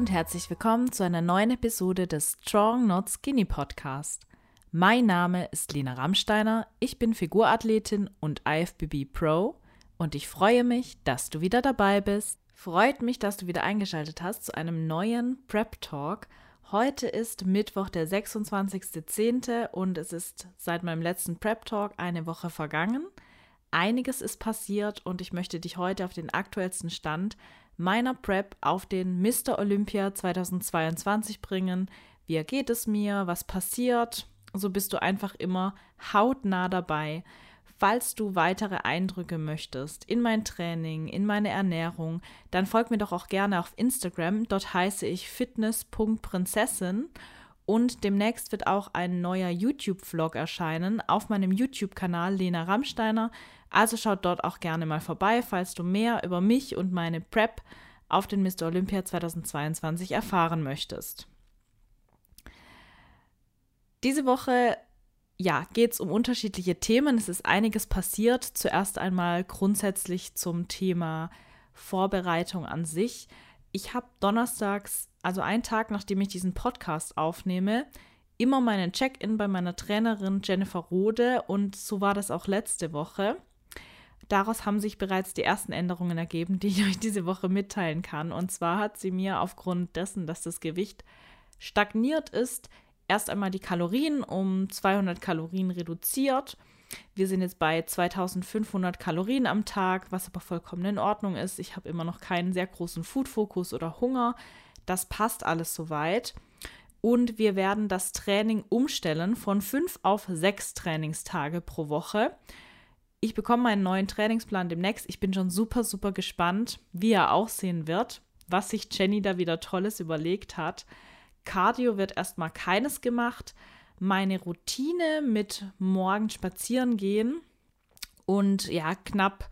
und herzlich willkommen zu einer neuen Episode des Strong Not Skinny Podcast. Mein Name ist Lena Rammsteiner, ich bin Figurathletin und IFBB Pro und ich freue mich, dass du wieder dabei bist. Freut mich, dass du wieder eingeschaltet hast zu einem neuen Prep Talk. Heute ist Mittwoch, der 26.10. und es ist seit meinem letzten Prep Talk eine Woche vergangen. Einiges ist passiert und ich möchte dich heute auf den aktuellsten Stand meiner Prep auf den Mr. Olympia 2022 bringen. Wie geht es mir? Was passiert? So bist du einfach immer hautnah dabei. Falls du weitere Eindrücke möchtest in mein Training, in meine Ernährung, dann folg mir doch auch gerne auf Instagram. Dort heiße ich fitness.prinzessin und demnächst wird auch ein neuer YouTube-Vlog erscheinen auf meinem YouTube-Kanal Lena Rammsteiner. Also schaut dort auch gerne mal vorbei, falls du mehr über mich und meine Prep auf den Mr. Olympia 2022 erfahren möchtest. Diese Woche ja, geht es um unterschiedliche Themen. Es ist einiges passiert. Zuerst einmal grundsätzlich zum Thema Vorbereitung an sich. Ich habe donnerstags, also einen Tag nachdem ich diesen Podcast aufnehme, immer meinen Check-in bei meiner Trainerin Jennifer Rode und so war das auch letzte Woche. Daraus haben sich bereits die ersten Änderungen ergeben, die ich euch diese Woche mitteilen kann. Und zwar hat sie mir aufgrund dessen, dass das Gewicht stagniert ist, erst einmal die Kalorien um 200 Kalorien reduziert. Wir sind jetzt bei 2500 Kalorien am Tag, was aber vollkommen in Ordnung ist. Ich habe immer noch keinen sehr großen Food-Fokus oder Hunger. Das passt alles soweit. Und wir werden das Training umstellen von fünf auf sechs Trainingstage pro Woche. Ich bekomme meinen neuen Trainingsplan demnächst. Ich bin schon super, super gespannt, wie er aussehen wird, was sich Jenny da wieder Tolles überlegt hat. Cardio wird erstmal keines gemacht. Meine Routine mit morgen spazieren gehen und ja, knapp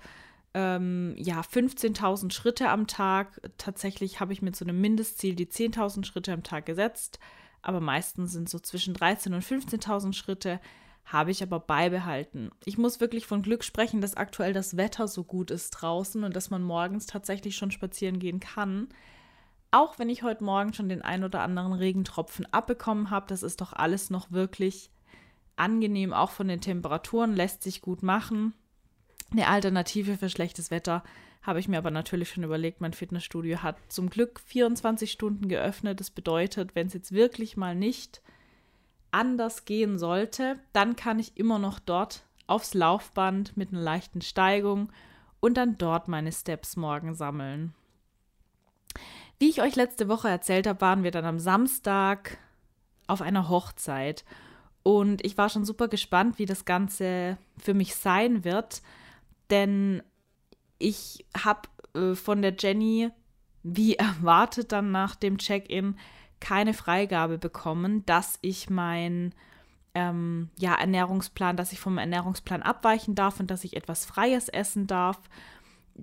ähm, ja, 15.000 Schritte am Tag. Tatsächlich habe ich mir zu einem Mindestziel die 10.000 Schritte am Tag gesetzt, aber meistens sind so zwischen 13.000 und 15.000 Schritte habe ich aber beibehalten. Ich muss wirklich von Glück sprechen, dass aktuell das Wetter so gut ist draußen und dass man morgens tatsächlich schon spazieren gehen kann. Auch wenn ich heute Morgen schon den ein oder anderen Regentropfen abbekommen habe, das ist doch alles noch wirklich angenehm, auch von den Temperaturen, lässt sich gut machen. Eine Alternative für schlechtes Wetter habe ich mir aber natürlich schon überlegt. Mein Fitnessstudio hat zum Glück 24 Stunden geöffnet. Das bedeutet, wenn es jetzt wirklich mal nicht anders gehen sollte, dann kann ich immer noch dort aufs Laufband mit einer leichten Steigung und dann dort meine Steps morgen sammeln. Wie ich euch letzte Woche erzählt habe, waren wir dann am Samstag auf einer Hochzeit und ich war schon super gespannt, wie das Ganze für mich sein wird, denn ich habe äh, von der Jenny, wie erwartet dann nach dem Check-in, keine Freigabe bekommen, dass ich mein ähm, ja, Ernährungsplan, dass ich vom Ernährungsplan abweichen darf und dass ich etwas Freies essen darf.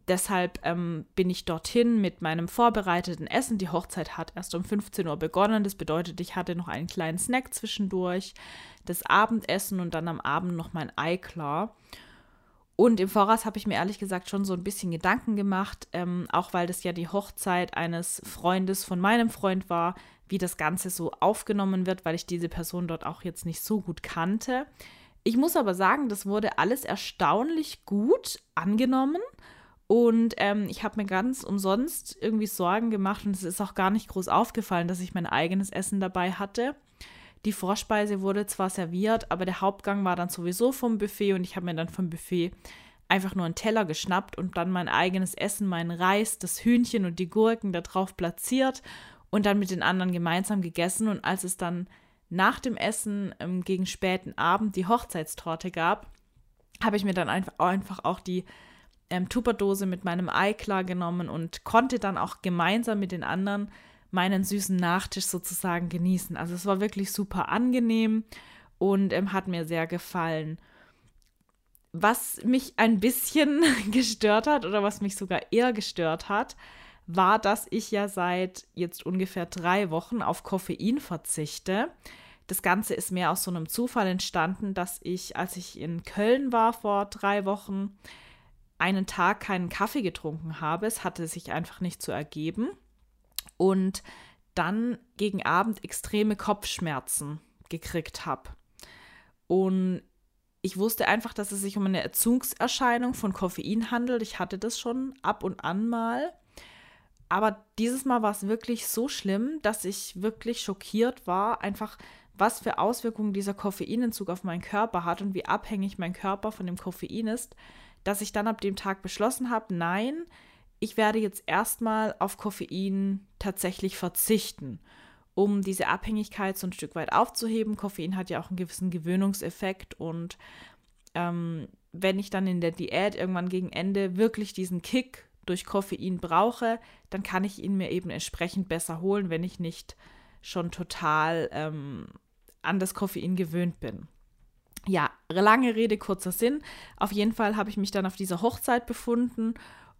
Deshalb ähm, bin ich dorthin mit meinem vorbereiteten Essen. Die Hochzeit hat erst um 15 Uhr begonnen. Das bedeutet, ich hatte noch einen kleinen Snack zwischendurch, das Abendessen und dann am Abend noch mein Ei klar. Und im Voraus habe ich mir ehrlich gesagt schon so ein bisschen Gedanken gemacht, ähm, auch weil das ja die Hochzeit eines Freundes von meinem Freund war, wie das Ganze so aufgenommen wird, weil ich diese Person dort auch jetzt nicht so gut kannte. Ich muss aber sagen, das wurde alles erstaunlich gut angenommen. Und ähm, ich habe mir ganz umsonst irgendwie Sorgen gemacht und es ist auch gar nicht groß aufgefallen, dass ich mein eigenes Essen dabei hatte. Die Vorspeise wurde zwar serviert, aber der Hauptgang war dann sowieso vom Buffet und ich habe mir dann vom Buffet einfach nur einen Teller geschnappt und dann mein eigenes Essen, meinen Reis, das Hühnchen und die Gurken da drauf platziert und dann mit den anderen gemeinsam gegessen. Und als es dann nach dem Essen ähm, gegen späten Abend die Hochzeitstorte gab, habe ich mir dann einfach, auch die ähm, Tupperdose mit meinem Ei klar genommen und konnte dann auch gemeinsam mit den anderen meinen süßen Nachtisch sozusagen genießen. Also es war wirklich super angenehm und ähm, hat mir sehr gefallen. Was mich ein bisschen gestört hat oder was mich sogar eher gestört hat, war, dass ich ja seit jetzt ungefähr drei Wochen auf Koffein verzichte. Das Ganze ist mehr aus so einem Zufall entstanden, dass ich, als ich in Köln war vor drei Wochen, einen Tag keinen Kaffee getrunken habe. Es hatte sich einfach nicht so ergeben. Und dann gegen Abend extreme Kopfschmerzen gekriegt habe. Und ich wusste einfach, dass es sich um eine Erzugserscheinung von Koffein handelt. Ich hatte das schon ab und an mal. Aber dieses Mal war es wirklich so schlimm, dass ich wirklich schockiert war, einfach was für Auswirkungen dieser Koffeinentzug auf meinen Körper hat und wie abhängig mein Körper von dem Koffein ist, dass ich dann ab dem Tag beschlossen habe, nein, ich werde jetzt erstmal auf Koffein tatsächlich verzichten, um diese Abhängigkeit so ein Stück weit aufzuheben. Koffein hat ja auch einen gewissen Gewöhnungseffekt und ähm, wenn ich dann in der Diät irgendwann gegen Ende wirklich diesen Kick durch Koffein brauche, dann kann ich ihn mir eben entsprechend besser holen, wenn ich nicht schon total ähm, an das Koffein gewöhnt bin. Ja, lange Rede, kurzer Sinn. Auf jeden Fall habe ich mich dann auf dieser Hochzeit befunden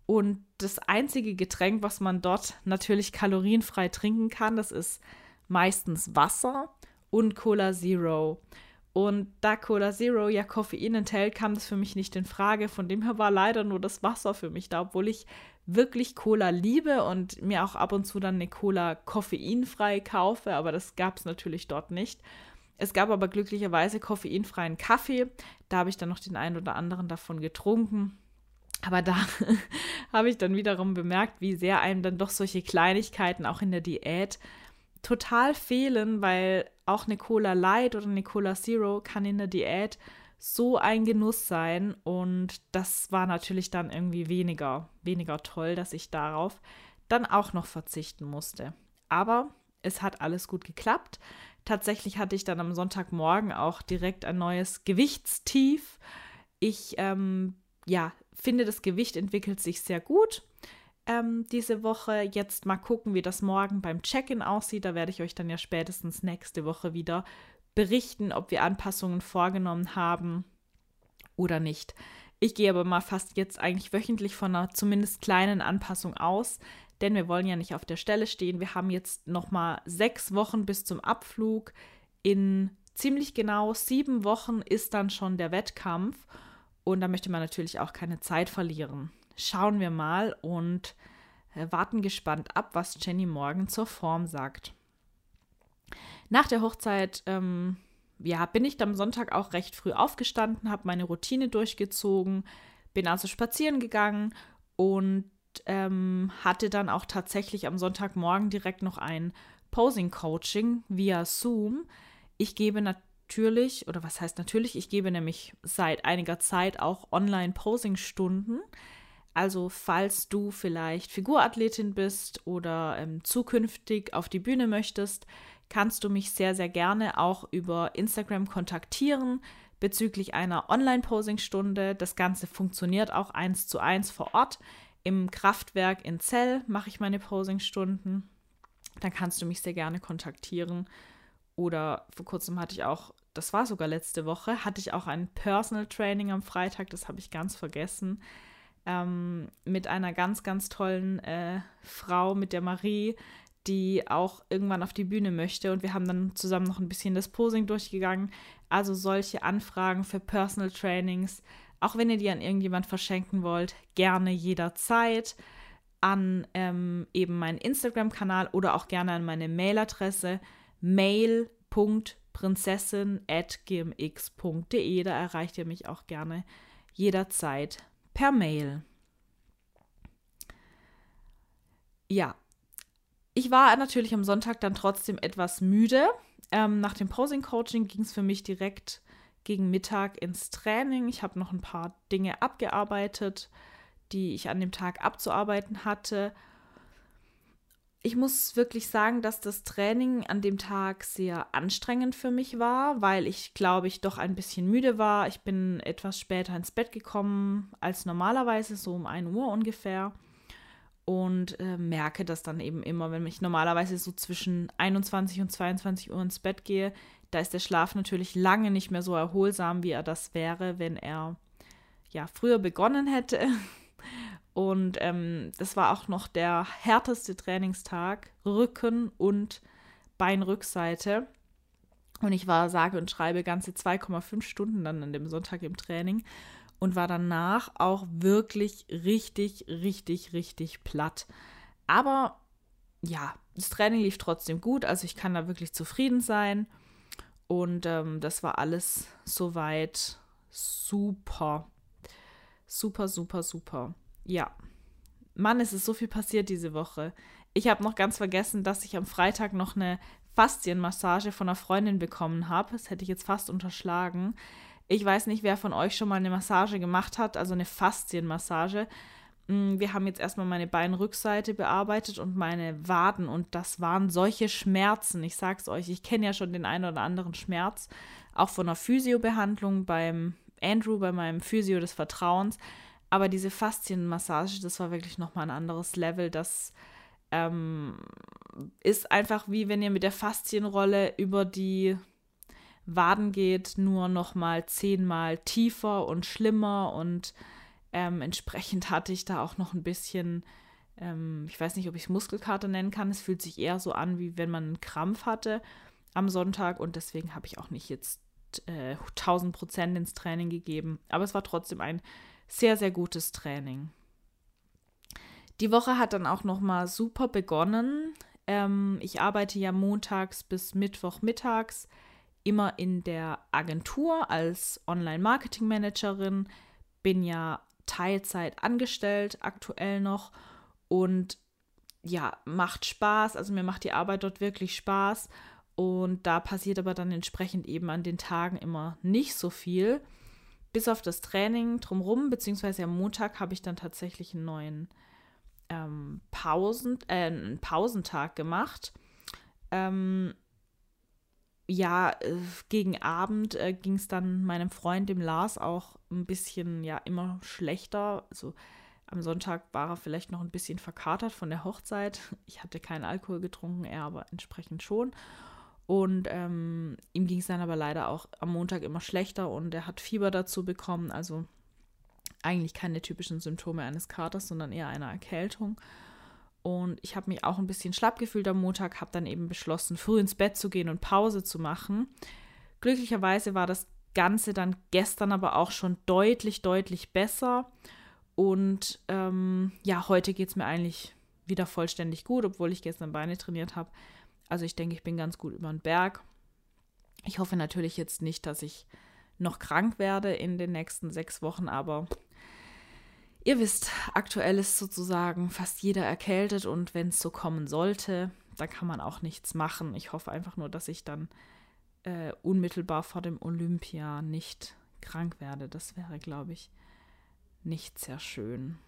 und das einzige Getränk, was man dort natürlich kalorienfrei trinken kann, das ist meistens Wasser und Cola Zero. Und da Cola Zero ja Koffein enthält, kam das für mich nicht in Frage. Von dem her war leider nur das Wasser für mich da, obwohl ich wirklich Cola liebe und mir auch ab und zu dann eine Cola koffeinfrei kaufe, aber das gab es natürlich dort nicht. Es gab aber glücklicherweise koffeinfreien Kaffee. Da habe ich dann noch den einen oder anderen davon getrunken. Aber da habe ich dann wiederum bemerkt, wie sehr einem dann doch solche Kleinigkeiten auch in der Diät total fehlen, weil auch eine Cola Light oder eine Cola Zero kann in der Diät so ein Genuss sein und das war natürlich dann irgendwie weniger, weniger toll, dass ich darauf dann auch noch verzichten musste. Aber es hat alles gut geklappt. Tatsächlich hatte ich dann am Sonntagmorgen auch direkt ein neues Gewichtstief. Ich ähm, ja, finde, das Gewicht entwickelt sich sehr gut ähm, diese Woche. Jetzt mal gucken, wie das morgen beim Check-in aussieht. Da werde ich euch dann ja spätestens nächste Woche wieder berichten, ob wir Anpassungen vorgenommen haben oder nicht. Ich gehe aber mal fast jetzt eigentlich wöchentlich von einer zumindest kleinen Anpassung aus, denn wir wollen ja nicht auf der Stelle stehen. Wir haben jetzt noch mal sechs Wochen bis zum Abflug. In ziemlich genau sieben Wochen ist dann schon der Wettkampf und da möchte man natürlich auch keine Zeit verlieren schauen wir mal und äh, warten gespannt ab, was Jenny morgen zur Form sagt. Nach der Hochzeit ähm, ja, bin ich am Sonntag auch recht früh aufgestanden, habe meine Routine durchgezogen, bin also spazieren gegangen und ähm, hatte dann auch tatsächlich am Sonntagmorgen direkt noch ein Posing-Coaching via Zoom. Ich gebe natürlich, oder was heißt natürlich, ich gebe nämlich seit einiger Zeit auch Online-Posing-Stunden. Also falls du vielleicht Figurathletin bist oder ähm, zukünftig auf die Bühne möchtest, kannst du mich sehr, sehr gerne auch über Instagram kontaktieren bezüglich einer Online-Posing-Stunde. Das Ganze funktioniert auch eins zu eins vor Ort. Im Kraftwerk in Zell mache ich meine Posing-Stunden. Dann kannst du mich sehr gerne kontaktieren. Oder vor kurzem hatte ich auch, das war sogar letzte Woche, hatte ich auch ein Personal Training am Freitag, das habe ich ganz vergessen ähm, mit einer ganz, ganz tollen äh, Frau, mit der Marie, die auch irgendwann auf die Bühne möchte. Und wir haben dann zusammen noch ein bisschen das Posing durchgegangen. Also solche Anfragen für Personal Trainings, auch wenn ihr die an irgendjemand verschenken wollt, gerne jederzeit an ähm, eben meinen Instagram-Kanal oder auch gerne an meine Mailadresse mail.prinzessin.gmx.de. Da erreicht ihr mich auch gerne jederzeit per Mail. Ja, ich war natürlich am Sonntag dann trotzdem etwas müde. Ähm, nach dem Posing-Coaching ging es für mich direkt gegen Mittag ins Training. Ich habe noch ein paar Dinge abgearbeitet, die ich an dem Tag abzuarbeiten hatte ich muss wirklich sagen, dass das Training an dem Tag sehr anstrengend für mich war, weil ich, glaube ich, doch ein bisschen müde war. Ich bin etwas später ins Bett gekommen als normalerweise, so um 1 Uhr ungefähr. Und äh, merke das dann eben immer, wenn ich normalerweise so zwischen 21 und 22 Uhr ins Bett gehe, da ist der Schlaf natürlich lange nicht mehr so erholsam, wie er das wäre, wenn er ja früher begonnen hätte. Und ähm, das war auch noch der härteste Trainingstag, Rücken und Beinrückseite. Und ich war sage und schreibe ganze 2,5 Stunden dann an dem Sonntag im Training und war danach auch wirklich richtig, richtig, richtig platt. Aber ja, das Training lief trotzdem gut, also ich kann da wirklich zufrieden sein. Und ähm, das war alles soweit super. Super, super, super. Ja. Mann, es ist so viel passiert diese Woche. Ich habe noch ganz vergessen, dass ich am Freitag noch eine Faszienmassage von einer Freundin bekommen habe. Das hätte ich jetzt fast unterschlagen. Ich weiß nicht, wer von euch schon mal eine Massage gemacht hat, also eine Faszienmassage. Mm, wir haben jetzt erstmal meine Beinrückseite bearbeitet und meine Waden und das waren solche Schmerzen. Ich sag's euch, ich kenne ja schon den einen oder anderen Schmerz, auch von einer Physiobehandlung beim Andrew, bei meinem Physio des Vertrauens. Aber diese Faszienmassage, das war wirklich nochmal ein anderes Level. Das ähm, ist einfach wie wenn ihr mit der Faszienrolle über die Waden geht, nur nochmal zehnmal tiefer und schlimmer und ähm, entsprechend hatte ich da auch noch ein bisschen, ähm, ich weiß nicht, ob ich es Muskelkater nennen kann. Es fühlt sich eher so an, wie wenn man einen Krampf hatte am Sonntag und deswegen habe ich auch nicht jetzt äh, 1000 Prozent ins Training gegeben. Aber es war trotzdem ein sehr, sehr gutes Training. Die Woche hat dann auch noch mal super begonnen. Ähm, ich arbeite ja montags bis Mittwoch mittags immer in der Agentur als Online-Marketing-Managerin, bin ja Teilzeit angestellt, aktuell noch. Und ja, macht Spaß. Also mir macht die Arbeit dort wirklich Spaß. Und da passiert aber dann entsprechend eben an den Tagen immer nicht so viel. Bis auf das Training drumherum, beziehungsweise am Montag habe ich dann tatsächlich einen neuen ähm, Pausen, äh, einen Pausentag gemacht. Ähm, ja, äh, gegen Abend äh, ging es dann meinem Freund, dem Lars, auch ein bisschen, ja, immer schlechter. Also am Sonntag war er vielleicht noch ein bisschen verkatert von der Hochzeit. Ich hatte keinen Alkohol getrunken, er aber entsprechend schon. Und ähm, ihm ging es dann aber leider auch am Montag immer schlechter und er hat Fieber dazu bekommen. Also eigentlich keine typischen Symptome eines Katers, sondern eher einer Erkältung. Und ich habe mich auch ein bisschen schlapp gefühlt am Montag, habe dann eben beschlossen, früh ins Bett zu gehen und Pause zu machen. Glücklicherweise war das Ganze dann gestern aber auch schon deutlich, deutlich besser. Und ähm, ja, heute geht es mir eigentlich wieder vollständig gut, obwohl ich gestern Beine trainiert habe. Also ich denke, ich bin ganz gut über den Berg. Ich hoffe natürlich jetzt nicht, dass ich noch krank werde in den nächsten sechs Wochen, aber Ihr wisst, aktuell ist sozusagen fast jeder erkältet und wenn es so kommen sollte, dann kann man auch nichts machen. Ich hoffe einfach nur, dass ich dann äh, unmittelbar vor dem Olympia nicht krank werde. Das wäre, glaube ich, nicht sehr schön.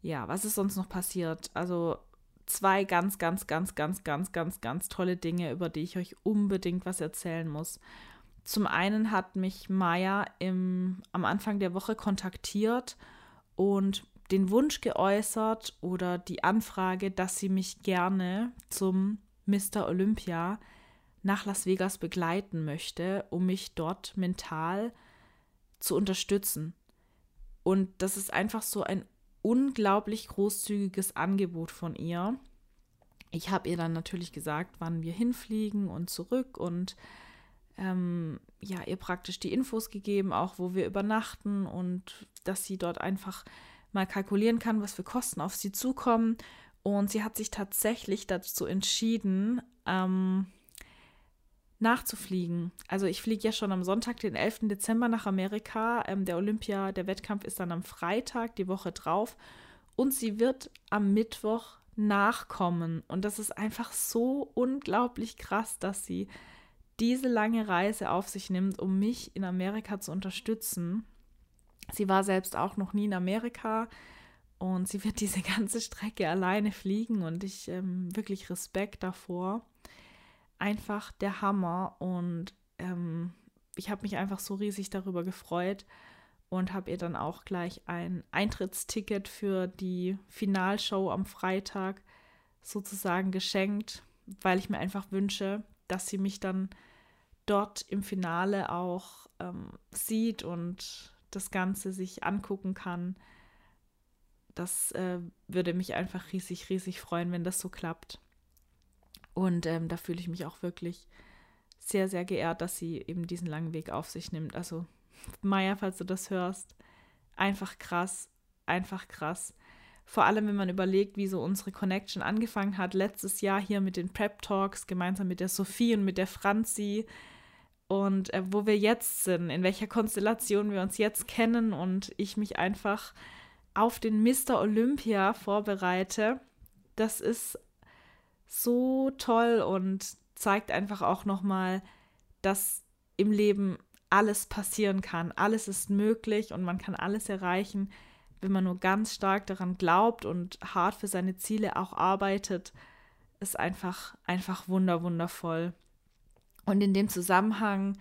Ja, was ist sonst noch passiert? Also zwei ganz, ganz, ganz, ganz, ganz, ganz, ganz tolle Dinge, über die ich euch unbedingt was erzählen muss. Zum einen hat mich Maya im, am Anfang der Woche kontaktiert und den Wunsch geäußert oder die Anfrage, dass sie mich gerne zum Mr. Olympia nach Las Vegas begleiten möchte, um mich dort mental zu unterstützen. Und das ist einfach so ein unglaublich großzügiges Angebot von ihr. Ich habe ihr dann natürlich gesagt, wann wir hinfliegen und zurück und ähm, ja, ihr praktisch die Infos gegeben, auch wo wir übernachten und dass sie dort einfach mal kalkulieren kann, was für Kosten auf sie zukommen. Und sie hat sich tatsächlich dazu entschieden, ähm, nachzufliegen. Also ich fliege ja schon am Sonntag, den 11. Dezember nach Amerika. Ähm, der Olympia, der Wettkampf ist dann am Freitag, die Woche drauf. Und sie wird am Mittwoch nachkommen. Und das ist einfach so unglaublich krass, dass sie diese lange Reise auf sich nimmt, um mich in Amerika zu unterstützen. Sie war selbst auch noch nie in Amerika und sie wird diese ganze Strecke alleine fliegen und ich ähm, wirklich Respekt davor. Einfach der Hammer und ähm, ich habe mich einfach so riesig darüber gefreut und habe ihr dann auch gleich ein Eintrittsticket für die Finalshow am Freitag sozusagen geschenkt, weil ich mir einfach wünsche, dass sie mich dann dort im Finale auch ähm, sieht und das Ganze sich angucken kann. Das äh, würde mich einfach riesig, riesig freuen, wenn das so klappt. Und ähm, da fühle ich mich auch wirklich sehr, sehr geehrt, dass sie eben diesen langen Weg auf sich nimmt. Also, Maya, falls du das hörst, einfach krass, einfach krass. Vor allem, wenn man überlegt, wie so unsere Connection angefangen hat. Letztes Jahr hier mit den Prep Talks, gemeinsam mit der Sophie und mit der Franzi. Und äh, wo wir jetzt sind, in welcher Konstellation wir uns jetzt kennen und ich mich einfach auf den Mr. Olympia vorbereite. Das ist so toll und zeigt einfach auch nochmal, dass im Leben alles passieren kann. Alles ist möglich und man kann alles erreichen, wenn man nur ganz stark daran glaubt und hart für seine Ziele auch arbeitet. Ist einfach, einfach wunder, wundervoll. Und in dem Zusammenhang,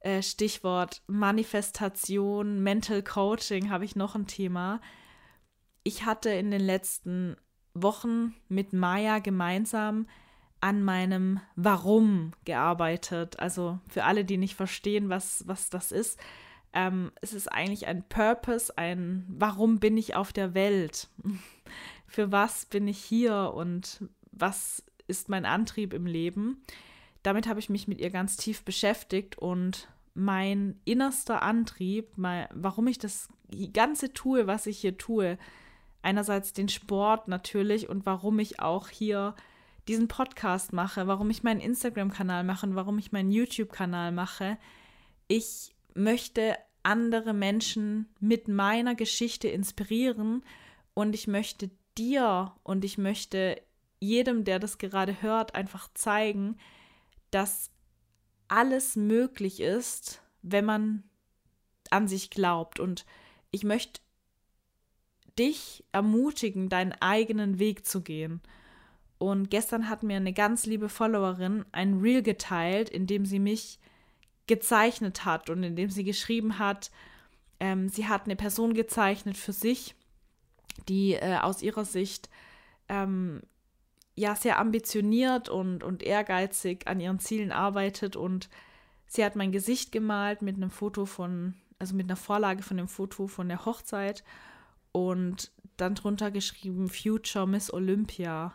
äh, Stichwort Manifestation, Mental Coaching, habe ich noch ein Thema. Ich hatte in den letzten Wochen mit Maya gemeinsam an meinem Warum gearbeitet. Also für alle, die nicht verstehen, was, was das ist. Ähm, es ist eigentlich ein Purpose, ein Warum bin ich auf der Welt? für was bin ich hier und was ist mein Antrieb im Leben? Damit habe ich mich mit ihr ganz tief beschäftigt und mein innerster Antrieb, mein, warum ich das Ganze tue, was ich hier tue, einerseits den Sport natürlich und warum ich auch hier diesen Podcast mache, warum ich meinen Instagram-Kanal mache und warum ich meinen YouTube-Kanal mache. Ich möchte andere Menschen mit meiner Geschichte inspirieren und ich möchte dir und ich möchte jedem, der das gerade hört, einfach zeigen, dass alles möglich ist, wenn man an sich glaubt. Und ich möchte dich ermutigen, deinen eigenen Weg zu gehen. Und gestern hat mir eine ganz liebe Followerin ein Reel geteilt, in dem sie mich gezeichnet hat und in dem sie geschrieben hat, ähm, sie hat eine Person gezeichnet für sich, die äh, aus ihrer Sicht ähm, ja sehr ambitioniert und, und ehrgeizig an ihren Zielen arbeitet und sie hat mein Gesicht gemalt mit einem Foto von, also mit einer Vorlage von dem Foto von der Hochzeit und dann drunter geschrieben Future Miss Olympia.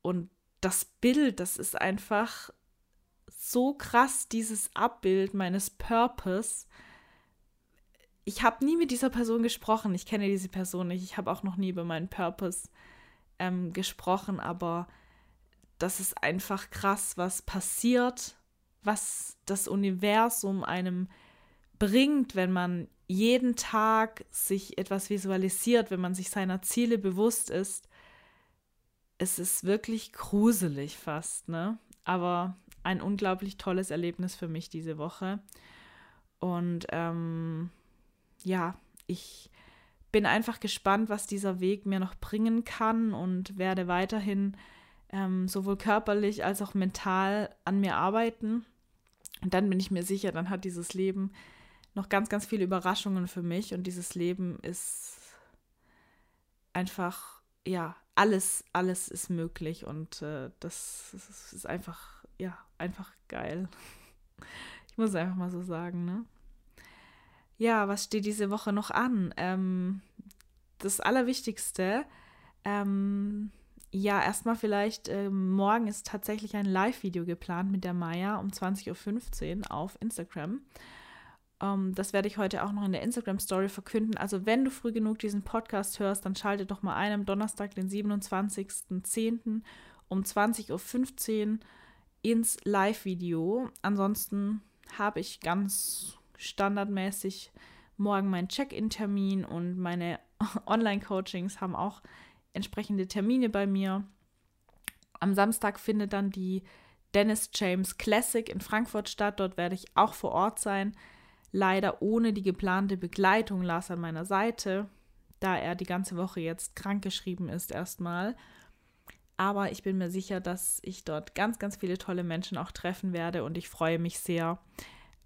Und das Bild, das ist einfach so krass, dieses Abbild meines Purpose. Ich habe nie mit dieser Person gesprochen. Ich kenne diese Person nicht. Ich habe auch noch nie über meinen Purpose ähm, gesprochen, aber das ist einfach krass, was passiert, was das Universum einem bringt, wenn man jeden Tag sich etwas visualisiert, wenn man sich seiner Ziele bewusst ist es ist wirklich gruselig fast, ne? Aber ein unglaublich tolles Erlebnis für mich diese Woche. Und ähm, ja, ich bin einfach gespannt, was dieser Weg mir noch bringen kann und werde weiterhin ähm, sowohl körperlich als auch mental an mir arbeiten. Und dann bin ich mir sicher, dann hat dieses Leben noch ganz, ganz viele Überraschungen für mich und dieses Leben ist einfach, ja, alles, alles ist möglich und äh, das, das, ist einfach, ja, einfach geil. Ich muss einfach mal so sagen, ne? Ja, was steht diese Woche noch an? Ähm, das Allerwichtigste, ähm, ja, erstmal vielleicht, äh, morgen ist tatsächlich ein Live-Video geplant mit der Maya um 20.15 Uhr auf Instagram. Ähm, das werde ich heute auch noch in der Instagram-Story verkünden. Also, wenn du früh genug diesen Podcast hörst, dann schalte doch mal ein am Donnerstag, den 27.10. um 20.15 Uhr ins Live-Video. Ansonsten habe ich ganz standardmäßig morgen meinen Check-in-Termin und meine Online-Coachings haben auch entsprechende Termine bei mir. Am Samstag findet dann die Dennis James Classic in Frankfurt statt. Dort werde ich auch vor Ort sein leider ohne die geplante Begleitung Lars an meiner Seite, da er die ganze Woche jetzt krankgeschrieben ist erstmal. Aber ich bin mir sicher, dass ich dort ganz, ganz viele tolle Menschen auch treffen werde und ich freue mich sehr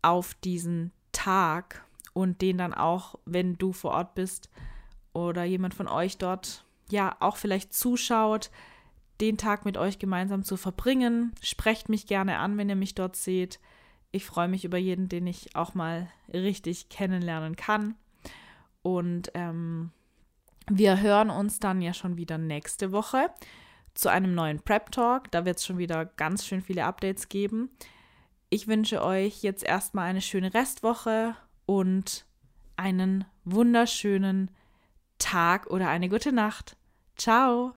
auf diesen Tag und den dann auch, wenn du vor Ort bist oder jemand von euch dort ja auch vielleicht zuschaut, den Tag mit euch gemeinsam zu verbringen. Sprecht mich gerne an, wenn ihr mich dort seht. Ich freue mich über jeden, den ich auch mal richtig kennenlernen kann. Und ähm, wir hören uns dann ja schon wieder nächste Woche zu einem neuen Prep Talk. Da wird es schon wieder ganz schön viele Updates geben. Ich wünsche euch jetzt erstmal eine schöne Restwoche und einen wunderschönen Tag oder eine gute Nacht. Ciao!